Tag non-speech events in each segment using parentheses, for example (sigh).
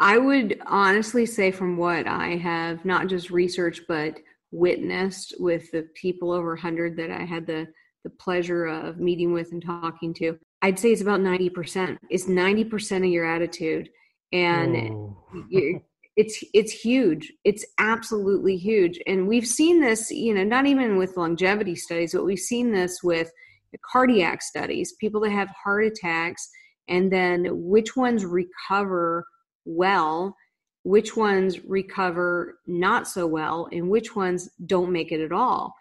I would honestly say, from what I have not just researched but witnessed with the people over 100 that I had the the pleasure of meeting with and talking to, I'd say it's about 90%. It's 90% of your attitude. And it's it's huge. It's absolutely huge. And we've seen this, you know, not even with longevity studies, but we've seen this with cardiac studies, people that have heart attacks and then which ones recover well, which ones recover not so well, and which ones don't make it at all.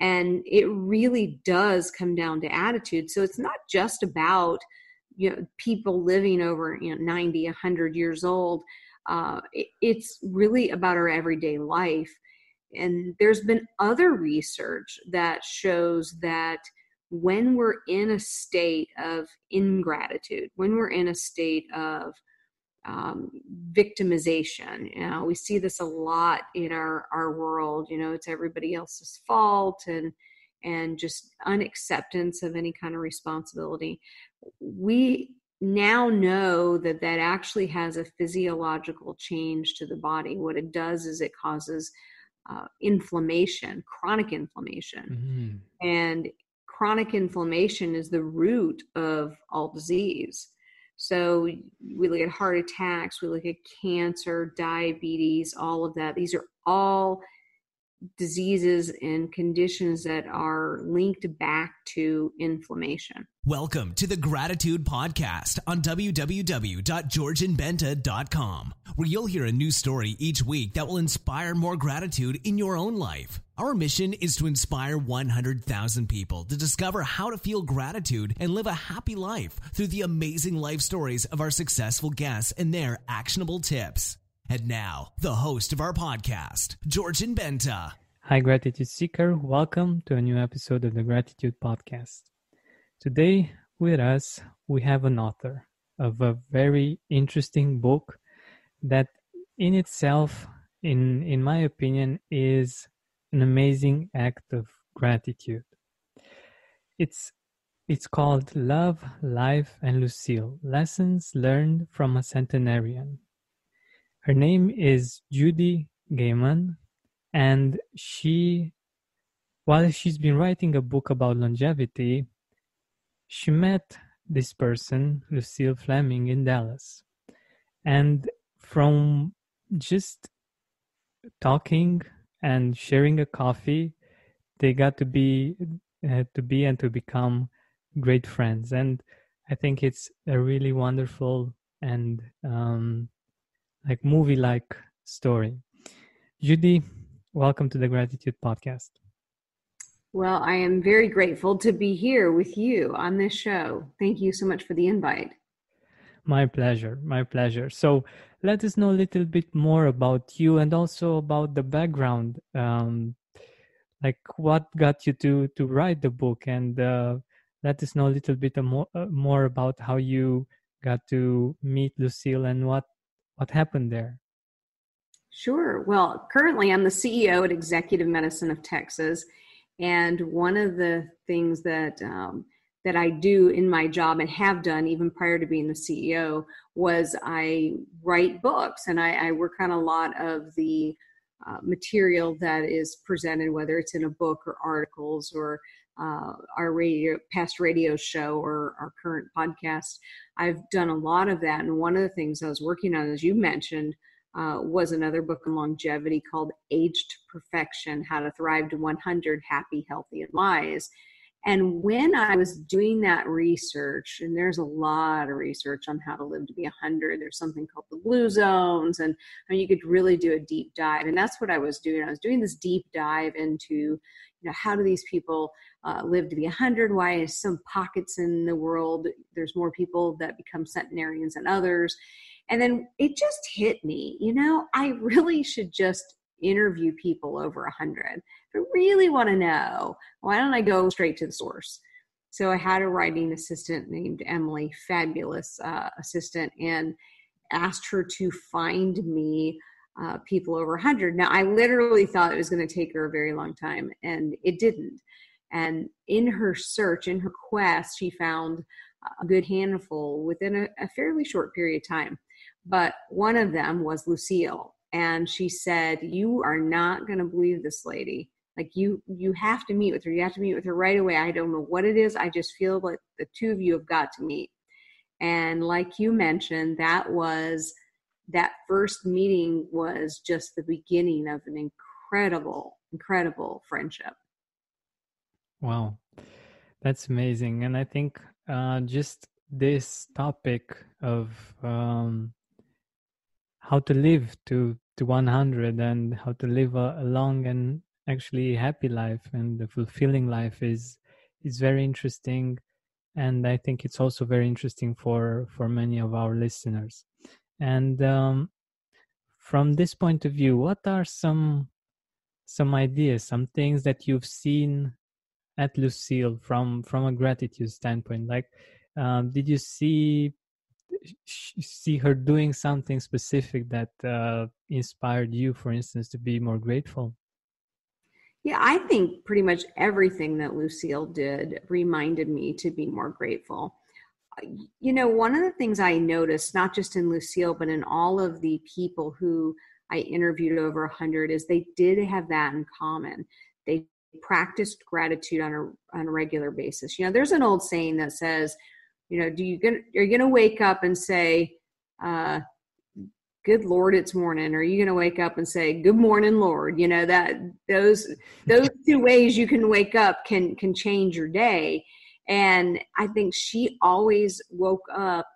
And it really does come down to attitude. So it's not just about you know people living over you know 90 100 years old uh, it, it's really about our everyday life and there's been other research that shows that when we're in a state of ingratitude when we're in a state of um, victimization. You know, we see this a lot in our our world. You know, it's everybody else's fault and and just unacceptance of any kind of responsibility. We now know that that actually has a physiological change to the body. What it does is it causes uh, inflammation, chronic inflammation, mm-hmm. and chronic inflammation is the root of all disease. So we look at heart attacks, we look at cancer, diabetes, all of that. These are all diseases and conditions that are linked back to inflammation. Welcome to the Gratitude Podcast on www.georgianbenta.com, where you'll hear a new story each week that will inspire more gratitude in your own life. Our mission is to inspire 100,000 people to discover how to feel gratitude and live a happy life through the amazing life stories of our successful guests and their actionable tips. And now, the host of our podcast, Georgian Benta. Hi, Gratitude Seeker. Welcome to a new episode of the Gratitude Podcast. Today, with us, we have an author of a very interesting book that, in itself, in, in my opinion, is an amazing act of gratitude. It's it's called Love, Life, and Lucille Lessons Learned from a Centenarian. Her name is Judy Gaman, and she, while she's been writing a book about longevity, she met this person, Lucille Fleming, in Dallas. And from just talking and sharing a coffee, they got to be uh, to be and to become great friends. And I think it's a really wonderful and like movie like story. Judy, welcome to the Gratitude Podcast. Well, I am very grateful to be here with you on this show. Thank you so much for the invite. My pleasure. My pleasure. So, let us know a little bit more about you and also about the background. Um, like, what got you to to write the book, and uh, let us know a little bit more uh, more about how you got to meet Lucille and what what happened there? Sure. Well, currently I'm the CEO at Executive Medicine of Texas, and one of the things that um, that I do in my job and have done even prior to being the CEO was I write books and I, I work on a lot of the uh, material that is presented, whether it's in a book or articles or uh, our radio past radio show or our current podcast. I've done a lot of that, and one of the things I was working on, as you mentioned, uh, was another book on longevity called "Age to Perfection: How to Thrive to 100, Happy, Healthy, and Wise." And when I was doing that research, and there's a lot of research on how to live to be 100, there's something called the blue zones. And I mean, you could really do a deep dive. And that's what I was doing. I was doing this deep dive into, you know, how do these people uh, live to be 100? Why is some pockets in the world, there's more people that become centenarians than others? And then it just hit me, you know, I really should just interview people over 100 I really want to know, why don't I go straight to the source? So I had a writing assistant named Emily, fabulous uh, assistant, and asked her to find me uh, people over 100. Now, I literally thought it was going to take her a very long time, and it didn't. And in her search, in her quest, she found a good handful within a, a fairly short period of time. but one of them was Lucille. And she said, You are not going to believe this lady. Like you, you have to meet with her. You have to meet with her right away. I don't know what it is. I just feel like the two of you have got to meet. And like you mentioned, that was that first meeting was just the beginning of an incredible, incredible friendship. Wow, that's amazing. And I think uh, just this topic of um, how to live to to 100 and how to live a, a long and actually happy life and a fulfilling life is is very interesting. And i think it's also very interesting for for many of our listeners. And um, from this point of view what are some some ideas some things that you've seen at lucille from from a gratitude standpoint? Like um, did you see see her doing something specific that uh, inspired you for instance to be more grateful yeah, I think pretty much everything that Lucille did reminded me to be more grateful. You know, one of the things I noticed, not just in Lucille, but in all of the people who I interviewed over 100, is they did have that in common. They practiced gratitude on a, on a regular basis. You know, there's an old saying that says, you know, do you gonna, you're going to wake up and say, uh, good lord it's morning are you going to wake up and say good morning lord you know that those those (laughs) two ways you can wake up can can change your day. And i think she always woke up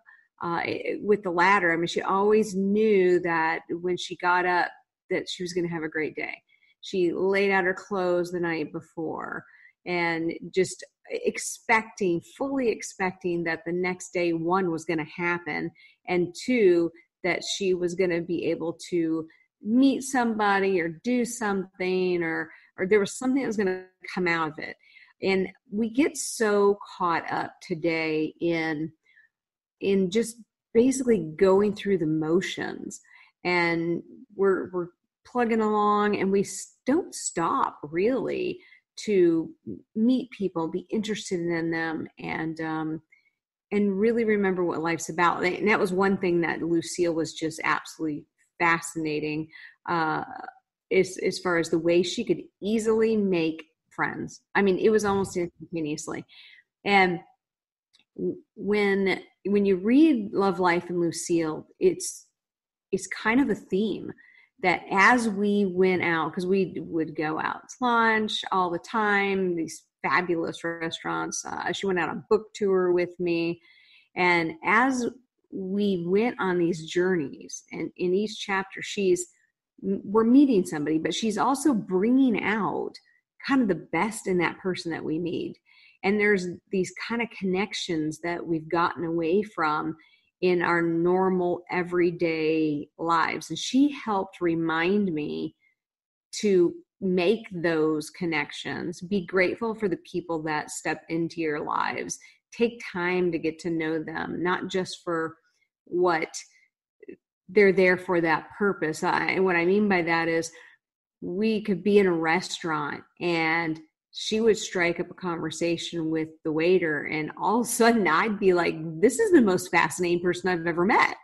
uh, with the latter. I mean she always knew that when she got up that she was going to have a great day. She laid out her clothes the night before and just expecting fully expecting that the next day one was going to happen and two that she was going to be able to meet somebody or do something or or there was something that was going to come out of it. And we get so caught up today in in just basically going through the motions and we're we're plugging along and we don't stop really to meet people be interested in them and um, and really remember what life's about. And that was one thing that Lucille was just absolutely fascinating uh, as, as far as the way she could easily make friends. I mean, it was almost instantaneously. And when when you read Love Life and Lucille, it's it's kind of a theme that as we went out, because we would go out to lunch all the time, these fabulous restaurants. Uh, she went out on book tour with me. And as we went on these journeys, and in each chapter, she's we're meeting somebody, but she's also bringing out kind of the best in that person that we meet. And there's these kind of connections that we've gotten away from in our normal everyday lives. And she helped remind me to make those connections, be grateful for the people that step into your lives, take time to get to know them, not just for what they're there for that purpose. I, and what I mean by that is we could be in a restaurant and she would strike up a conversation with the waiter and all of a sudden I'd be like, this is the most fascinating person I've ever met.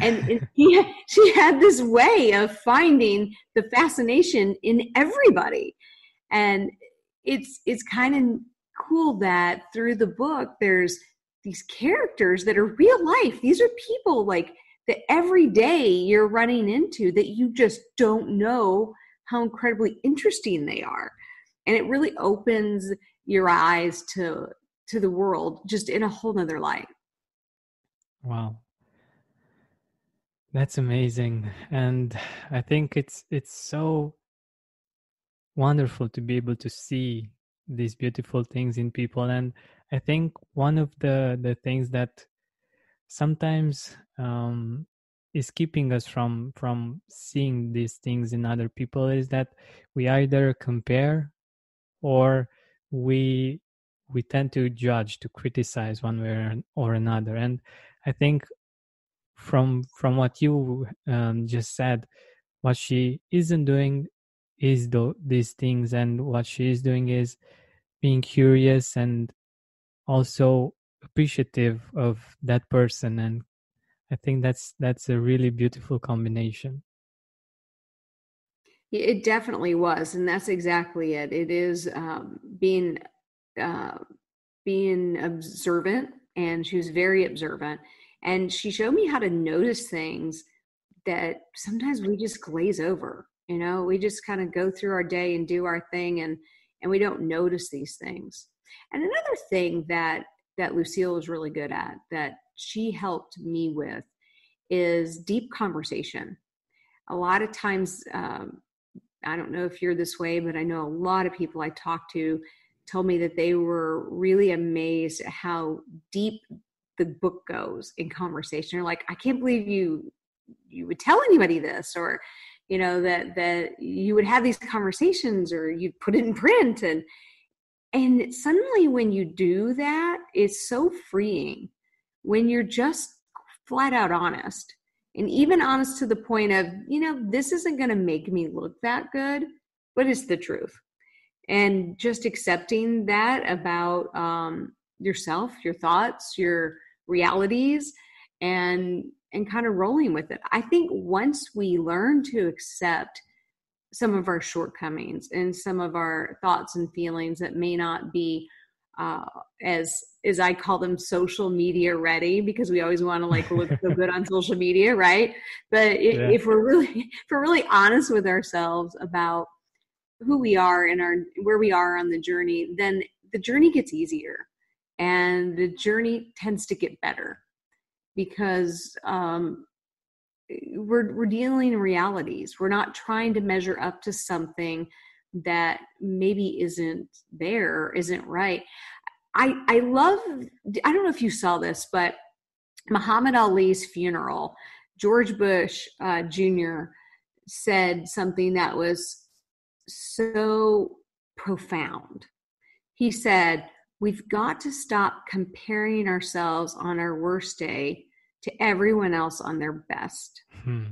And (laughs) he, she had this way of finding the fascination in everybody. And it's it's kind of cool that through the book there's these characters that are real life. These are people like that every day you're running into that you just don't know how incredibly interesting they are and it really opens your eyes to to the world just in a whole nother light. Wow. That's amazing. And I think it's it's so wonderful to be able to see these beautiful things in people. And I think one of the the things that sometimes um, is keeping us from from seeing these things in other people is that we either compare or we we tend to judge to criticize one way or another. And i think from from what you um, just said what she isn't doing is the, these things. And what she is doing is being curious and also appreciative of that person. And I think that's that's a really beautiful combination. It definitely was, and that's exactly it. It is um, being uh, being observant, and she was very observant, and she showed me how to notice things that sometimes we just glaze over. You know, we just kind of go through our day and do our thing, and and we don't notice these things. And another thing that that Lucille was really good at that she helped me with is deep conversation. A lot of times, um, I don't know if you're this way, but I know a lot of people I talk to told me that they were really amazed at how deep the book goes in conversation. They're like, I can't believe you you would tell anybody this, or you know that that you would have these conversations, or you'd put it in print, and and suddenly when you do that, it's so freeing when you're just flat out honest and even honest to the point of, you know, this isn't going to make me look that good, but it's the truth. And just accepting that about um, yourself, your thoughts, your realities, and and kind of rolling with it. I think once we learn to accept some of our shortcomings and some of our thoughts and feelings that may not be uh, as as I call them social media ready because we always want to like look so good on social media, right? But if, yeah. if we're really if we're really honest with ourselves about who we are and our where we are on the journey, then the journey gets easier and the journey tends to get better because um, we're we're dealing in realities. We're not trying to measure up to something that maybe isn't there, isn't right. I I love I don't know if you saw this, but Muhammad Ali's funeral, George Bush uh, Jr. said something that was so profound. He said, We've got to stop comparing ourselves on our worst day to everyone else on their best. Hmm.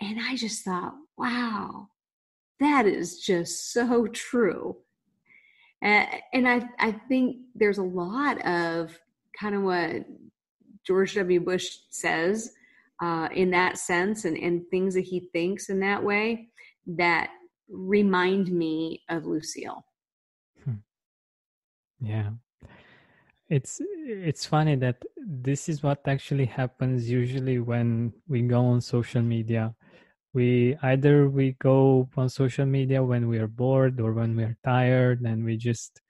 And I just thought, wow, that is just so true. And, I, I think there's a lot of kind of what George W. Bush says uh, in that sense and, and things that he thinks in that way that remind me of Lucille. Hmm. Yeah. It's it's funny that this is what actually happens usually when we go on social media we either we go on social media when we are bored or when we are tired and we just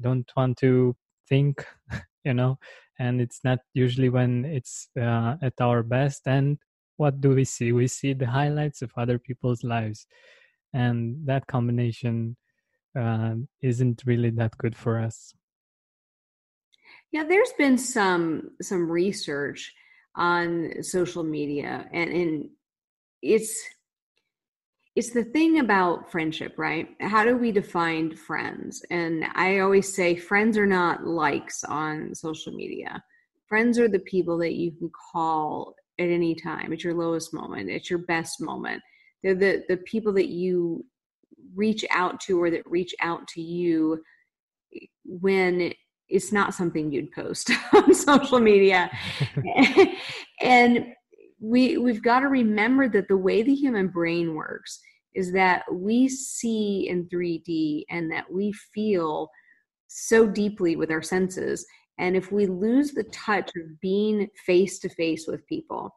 don't want to think (laughs) you know and it's not usually when it's uh, at our best. And what do we see? We see the highlights of other people's lives. And that combination uh, isn't really that good for us. Yeah there's been some some research on social media and, and it's it's the thing about friendship, right? How do we define friends? And I always say friends are not likes on social media. Friends are the people that you can call at any time, at your lowest moment, at your best moment. They're the, the people that you reach out to or that reach out to you when it's not something you'd post (laughs) on social media. (laughs) and we we've got to remember that the way the human brain works is that we see in 3D and that we feel so deeply with our senses. And if we lose the touch of being face to face with people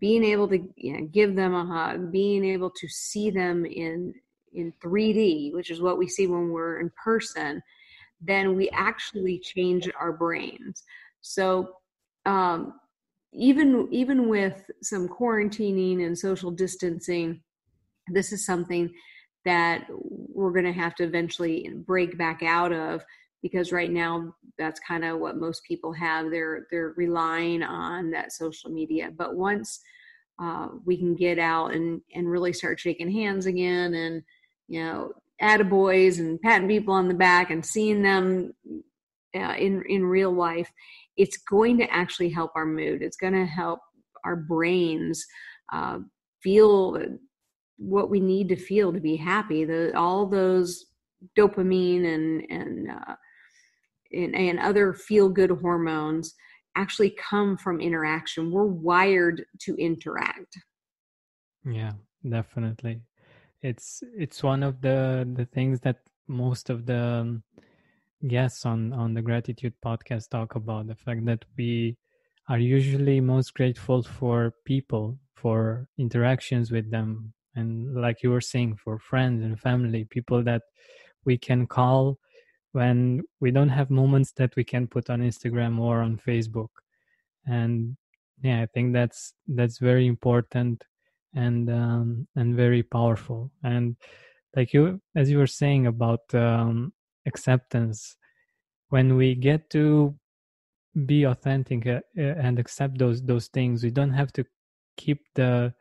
being able to you know, give them a hug being able to see them in in 3D which is what we see when we're in person then we actually change our brains. So um, even even with some quarantining and social distancing this is something that we're going to have to eventually break back out of because right now that's kind of what most people have. They're they're relying on that social media. But once uh, we can get out and and really start shaking hands again and you know attaboys and patting people on the back and seeing them uh, in in real life it's going to actually help our mood. It's going to help our brains uh, feel what we need to feel to be happy. The all those dopamine and and uh, and, and other feel good hormones actually come from interaction. We're wired to interact. Yeah, definitely. It's it's one of the the things that most of the um, guests on on the gratitude podcast talk about the fact that we are usually most grateful for people for interactions with them. And like you were saying for friends and family people that we can call when we don't have moments that we can put on instagram or on facebook. And yeah i think that's that's very important and um, and very powerful. And like you as you were saying about um, acceptance. When we get to be authentic uh, uh, and accept those those things we don't have to keep the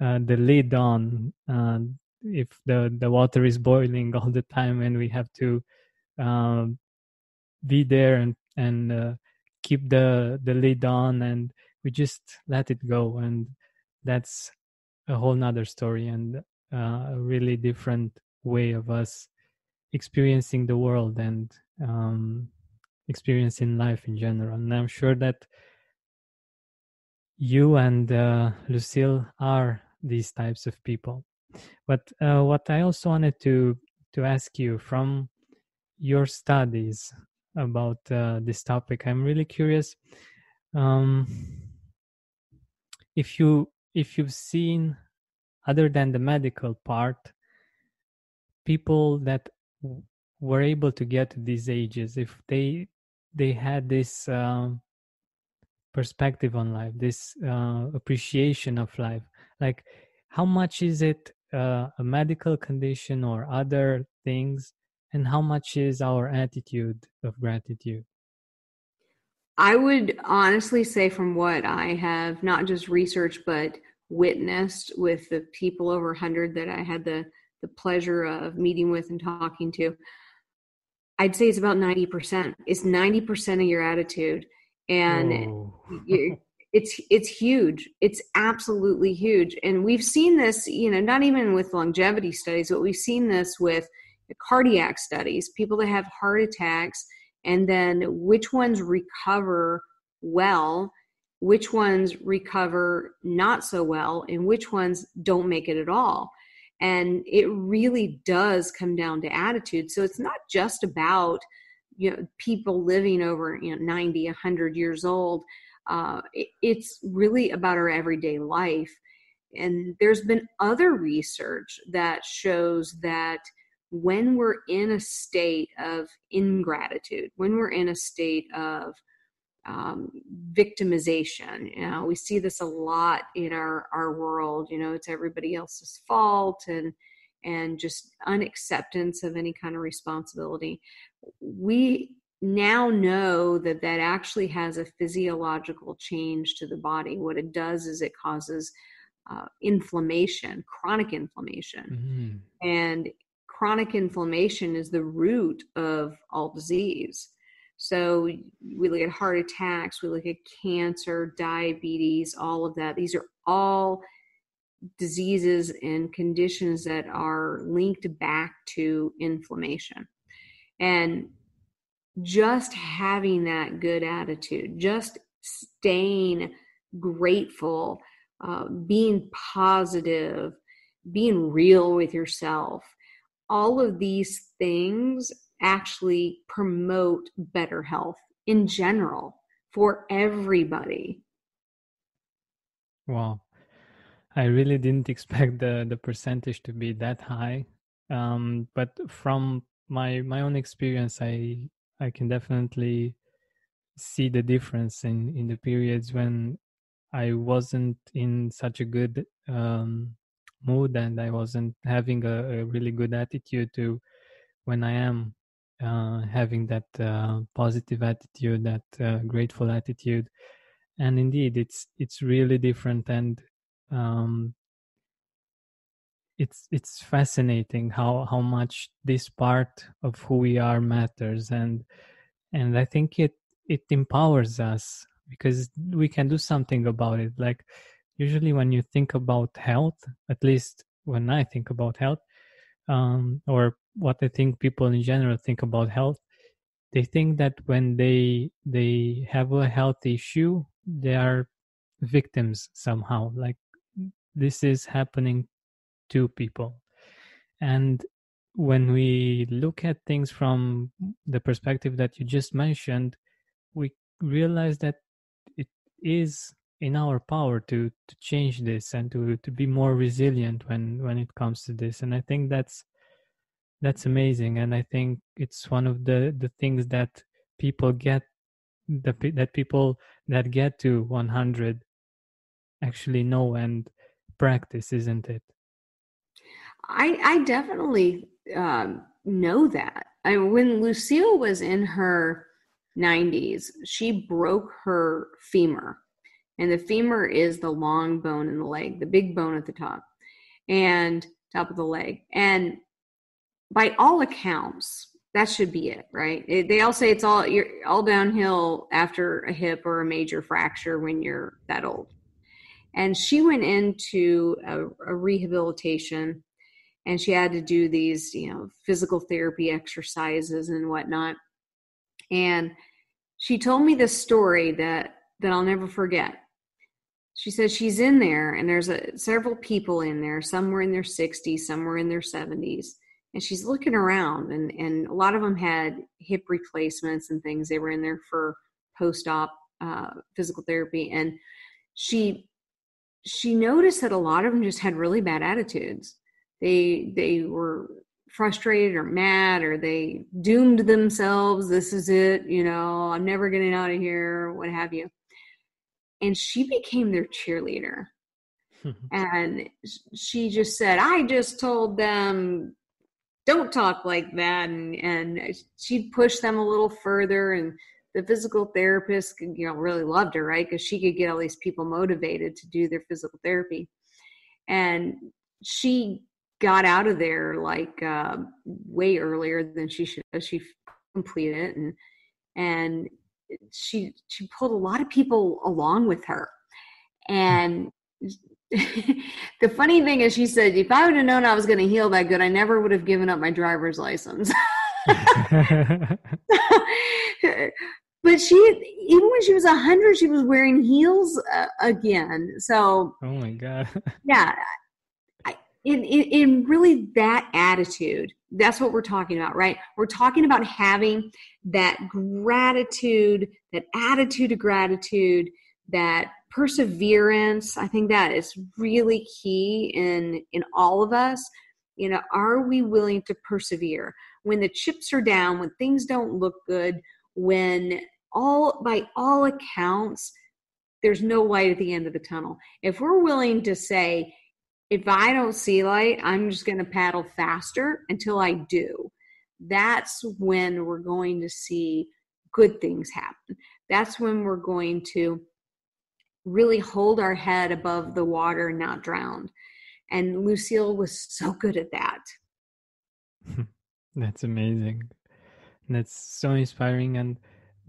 uh, the lid on uh, if the the water is boiling (laughs) all the time and we have to um, be there and and uh, keep the the lid on and we just let it go. And that's a whole nother story and uh, a really different way of us experiencing the world and um, experiencing life in general. And i'm sure that you and uh, lucille are these types of people. But uh, what i also wanted to to ask you from your studies about uh, this topic i'm really curious um, if you if you've seen other than the medical part people that were able to get to these ages if they they had this um, perspective on life this uh, appreciation of life. Like how much is it uh, a medical condition or other things and how much is our attitude of gratitude? I would honestly say from what i have not just researched but witnessed with the people over 100 that i had the the pleasure of meeting with and talking to i'd say it's about 90% it's 90% of your attitude. And (laughs) it's it's huge. It's absolutely huge. And we've seen this you know not even with longevity studies but we've seen this with cardiac studies people that have heart attacks and then which ones recover well which ones recover not so well and which ones don't make it at all and it really does come down to attitude. So it's not just about you know people living over you know 90 100 years old. Uh, it, it's really about our everyday life. And there's been other research that shows that when we're in a state of ingratitude when we're in a state of um, victimization you know we see this a lot in our our world you know it's everybody else's fault and and just unacceptance of any kind of responsibility we now know that that actually has a physiological change to the body. What it does is it causes uh, inflammation, chronic inflammation. Mm-hmm. And chronic inflammation is the root of all disease. So we look at heart attacks, we look at cancer, diabetes, all of that. These are all diseases and conditions that are linked back to inflammation. And just having that good attitude, just staying grateful, uh, being positive, being real with yourself, all of these things actually promote better health in general for everybody. Wow. I really didn't expect the, the percentage to be that high. Um, but from my my own experience, I I can definitely see the difference in in the periods when I wasn't in such a good um, mood and I wasn't having a, a, really good attitude to when I am uh, having that uh, positive attitude, that uh, grateful attitude, and indeed, it's it's really different and um, it's it's fascinating how how much this part of who we are matters. And and i think it it empowers us because we can do something about it. Like usually when you think about health at least when i think about health um, or what i think people in general think about health they think that when they they have a health issue they are victims somehow like this is happening to people. And when we look at things from the perspective that you just mentioned we realize that it is in our power to to change this and to to be more resilient when when it comes to this. And i think that's that's amazing. And i think it's one of the the things that people get the that people that get to 100 actually know and practice isn't it? I i definitely um, know that. I when lucille was in her 90s she broke her femur and the femur is the long bone in the leg the big bone at the top and top of the leg and by all accounts, that should be it, right? They all say it's all you're all downhill after a hip or a major fracture when you're that old. And she went into a, a rehabilitation, and she had to do these, you know, physical therapy exercises and whatnot. And she told me this story that that I'll never forget. She said she's in there, and there's a, several people in there. Some were in their 60s, some were in their 70s and she's looking around and and a lot of them had hip replacements and things. They were in there for post-op uh, physical therapy. And she she noticed that a lot of them just had really bad attitudes. They they were frustrated or mad or they doomed themselves. This is it you know i'm never getting out of here what have you and she became their cheerleader. (laughs) And she just said i just told them don't talk like that and and she'd push them a little further and the physical therapist you know really loved her right? Because she could get all these people motivated to do their physical therapy. And she got out of there like uh, way earlier than she should she completed it and and she she pulled a lot of people along with her and (laughs) the funny thing is, she said, if I would have known I was going to heal that good, I never would have given up my driver's license. (laughs) (laughs) but she, even when she was 100, she was wearing heels uh, again. So, oh my God. yeah. In, in, in really that attitude, that's what we're talking about, right? We're talking about having that gratitude, that attitude of gratitude, that perseverance. I think that is really key in in all of us. You know are we willing to persevere? When the chips are down when things don't look good when all by all accounts there's no light at the end of the tunnel. If we're willing to say if i don't see light i'm just going to paddle faster until i do that's when we're going to see good things happen that's when we're going to really hold our head above the water and not drown. And Lucille was so good at that. (laughs) That's amazing. That's so inspiring and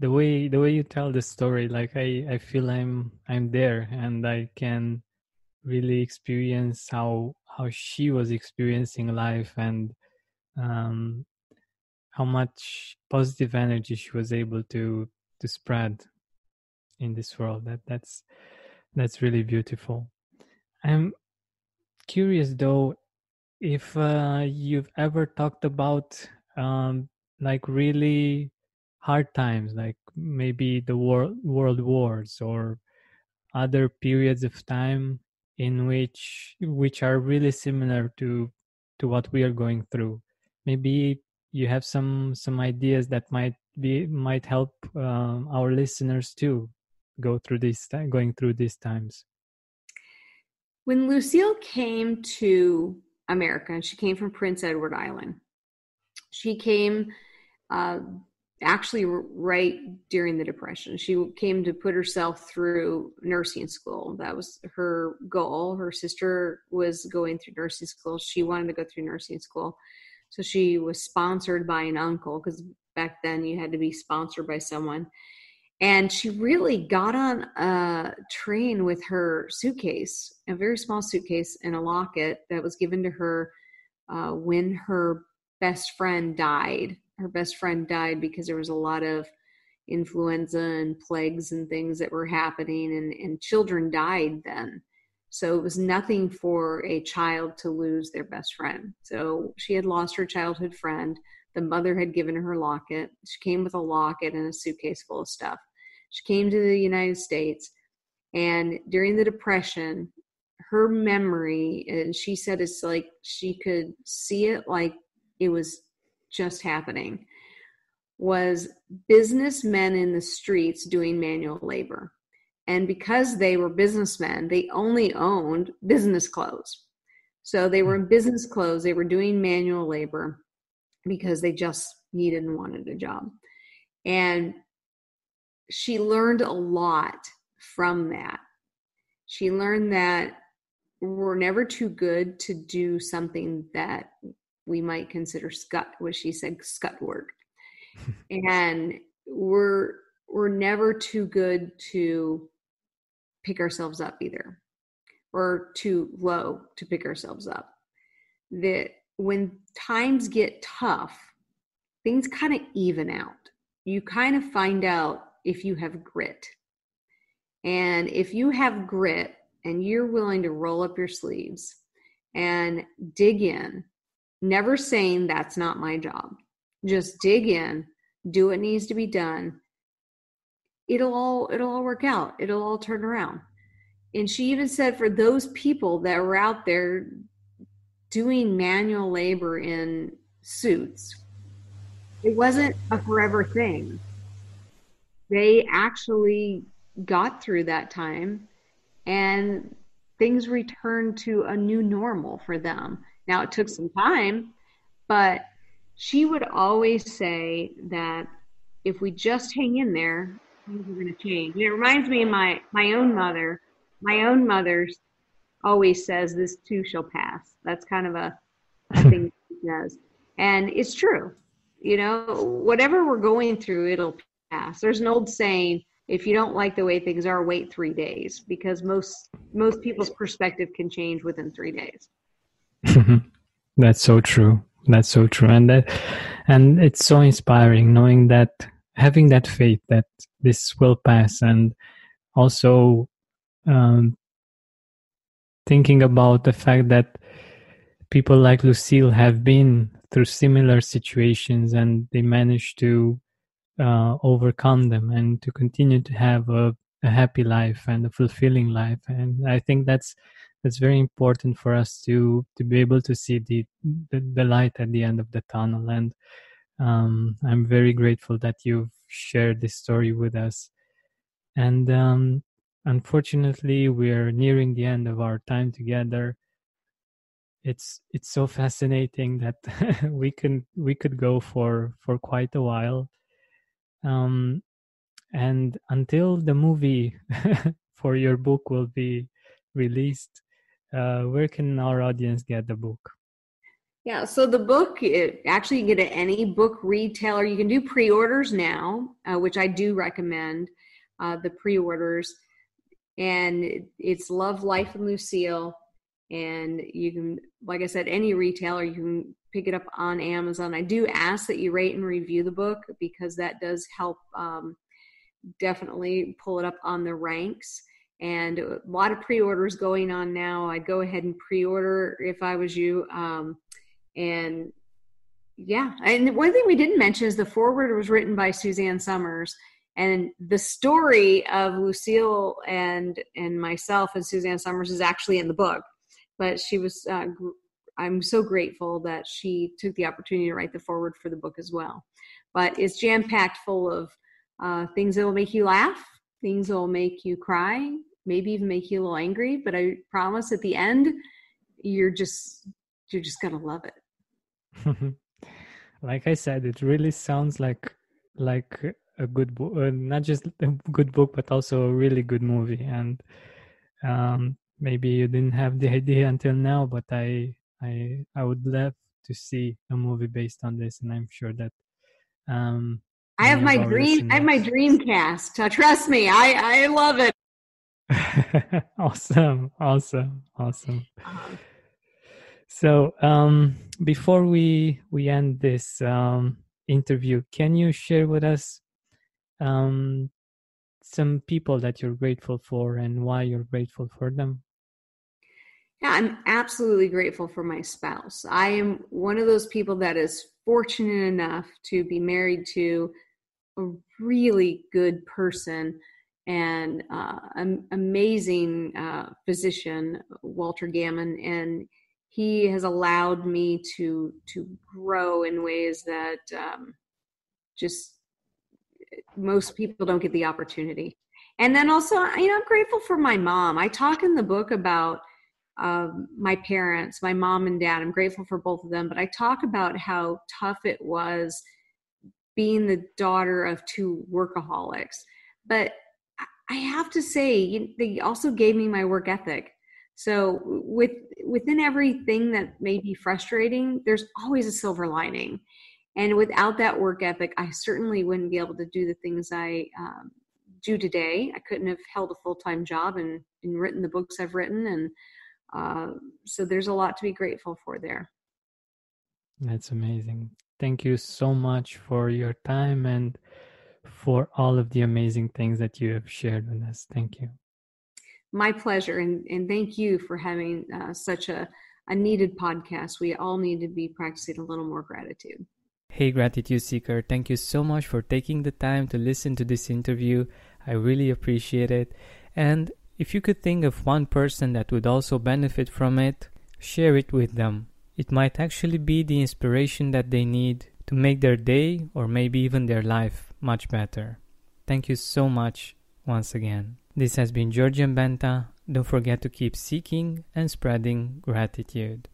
the way the way you tell the story like I I feel I'm I'm there and I can really experience how how she was experiencing life and um how much positive energy she was able to to spread in this world. That that's that's really beautiful. I'm curious though if uh, you've ever talked about um, like really hard times like maybe the world world wars or other periods of time in which which are really similar to to what we are going through. Maybe you have some some ideas that might be might help um, our listeners too go through these going through these times. When lucille came to america and she came from prince edward island she came uh, actually right during the depression. She came to put herself through nursing school. That was her goal. Her sister was going through nursing school. She wanted to go through nursing school. So she was sponsored by an uncle because back then you had to be sponsored by someone. And she really got on a train with her suitcase a very small suitcase and a locket that was given to her uh, when her best friend died her best friend died because there was a lot of influenza and plagues and things that were happening and, and children died then. So it was nothing for a child to lose their best friend. So she had lost her childhood friend. The mother had given her locket. She came with a locket and a suitcase full of stuff. She came to the united states and during the depression her memory and she said it's like she could see it like it was just happening was businessmen in the streets doing manual labor. And because they were businessmen, they only owned business clothes. So they were in hmm. business clothes, they were doing manual labor because they just needed and wanted a job. And she learned a lot from that. She learned that we're never too good to do something that we might consider scut, what she said, scut work. (laughs) And we're we're never too good to pick ourselves up either or too low to pick ourselves up. That when times get tough things kind of even out. You kind of find out if you have grit. And if you have grit and you're willing to roll up your sleeves and dig in never saying that's not my job. Just dig in do what needs to be done. It'll all it'll all work out. It'll all turn around. And she even said for those people that were out there doing manual labor in suits it wasn't a forever thing. They actually got through that time and things returned to a new normal for them now it took some time but she would always say that if we just hang in there, things are going to change. And it reminds me of my my own mother. My own mother always says, "This too shall pass." That's kind of a, a thing (laughs) she does, and it's true. You know, whatever we're going through, it'll pass. There's an old saying: "If you don't like the way things are, wait three days," because most most people's perspective can change within three days. (laughs) That's so true. That's so true. And that and it's so inspiring knowing that having that faith that this will pass and also um, thinking about the fact that people like lucille have been through similar situations and they managed to uh, overcome them and to continue to have a, a happy life and a fulfilling life. And i think that's it's very important for us to to be able to see the the, the light at the end of the tunnel. And um, i'm very grateful that you've shared this story with us. And um, unfortunately we're nearing the end of our time together. It's it's so fascinating that (laughs) we can we could go for for quite a while. Um and until the movie (laughs) for your book will be released uh, where can our audience get the book? Yeah, so the book, it, actually, you can get at any book retailer. You can do pre orders now, uh, which I do recommend uh, the pre orders. And it's Love, Life, and Lucille. And you can, like I said, any retailer, you can pick it up on Amazon. I do ask that you rate and review the book because that does help um, definitely pull it up on the ranks and a lot of pre-orders going on now. I'd go ahead and pre-order if i was you um, and yeah and one thing we didn't mention is the foreword was written by suzanne somers and the story of lucille and and myself and suzanne somers is actually in the book but she was uh, i'm so grateful that she took the opportunity to write the foreword for the book as well. But it's jam packed full of uh, things that will make you laugh things that will make you cry maybe even make you a little angry but i promise at the end you're just you're just gonna love it (laughs) like i said it really sounds like like a good book uh, not just a good book but also a really good movie and um, maybe you didn't have the idea until now but i i i would love to see a movie based on this and i'm sure that um I have my dream. I have my dream cast. Uh, trust me, I I love it. (laughs) awesome, awesome, awesome. So um, before we we end this um, interview, can you share with us um, some people that you're grateful for and why you're grateful for them? Yeah, I'm absolutely grateful for my spouse. I am one of those people that is fortunate enough to be married to a really good person and uh, an amazing uh, physician, Walter Gaman, and he has allowed me to to grow in ways that um, just most people don't get the opportunity. And then also, you know, I'm grateful for my mom. I talk in the book about um, my parents, my mom and dad. I'm grateful for both of them, but I talk about how tough it was being the daughter of two workaholics. But I have to say, they also gave me my work ethic. So with within everything that may be frustrating, there's always a silver lining. And without that work ethic, I certainly wouldn't be able to do the things I um, do today. I couldn't have held a full time job and, and, written the books I've written. And uh, so there's a lot to be grateful for there. That's amazing. Thank you so much for your time and for all of the amazing things that you have shared with us. Thank you. My pleasure. And, and thank you for having uh, such a, a needed podcast. We all need to be practicing a little more gratitude. Hey, Gratitude Seeker, thank you so much for taking the time to listen to this interview. I really appreciate it. And if you could think of one person that would also benefit from it, share it with them. It might actually be the inspiration that they need to make their day or maybe even their life much better. Thank you so much once again. This has been Georgian Benta. Don't forget to keep seeking and spreading gratitude.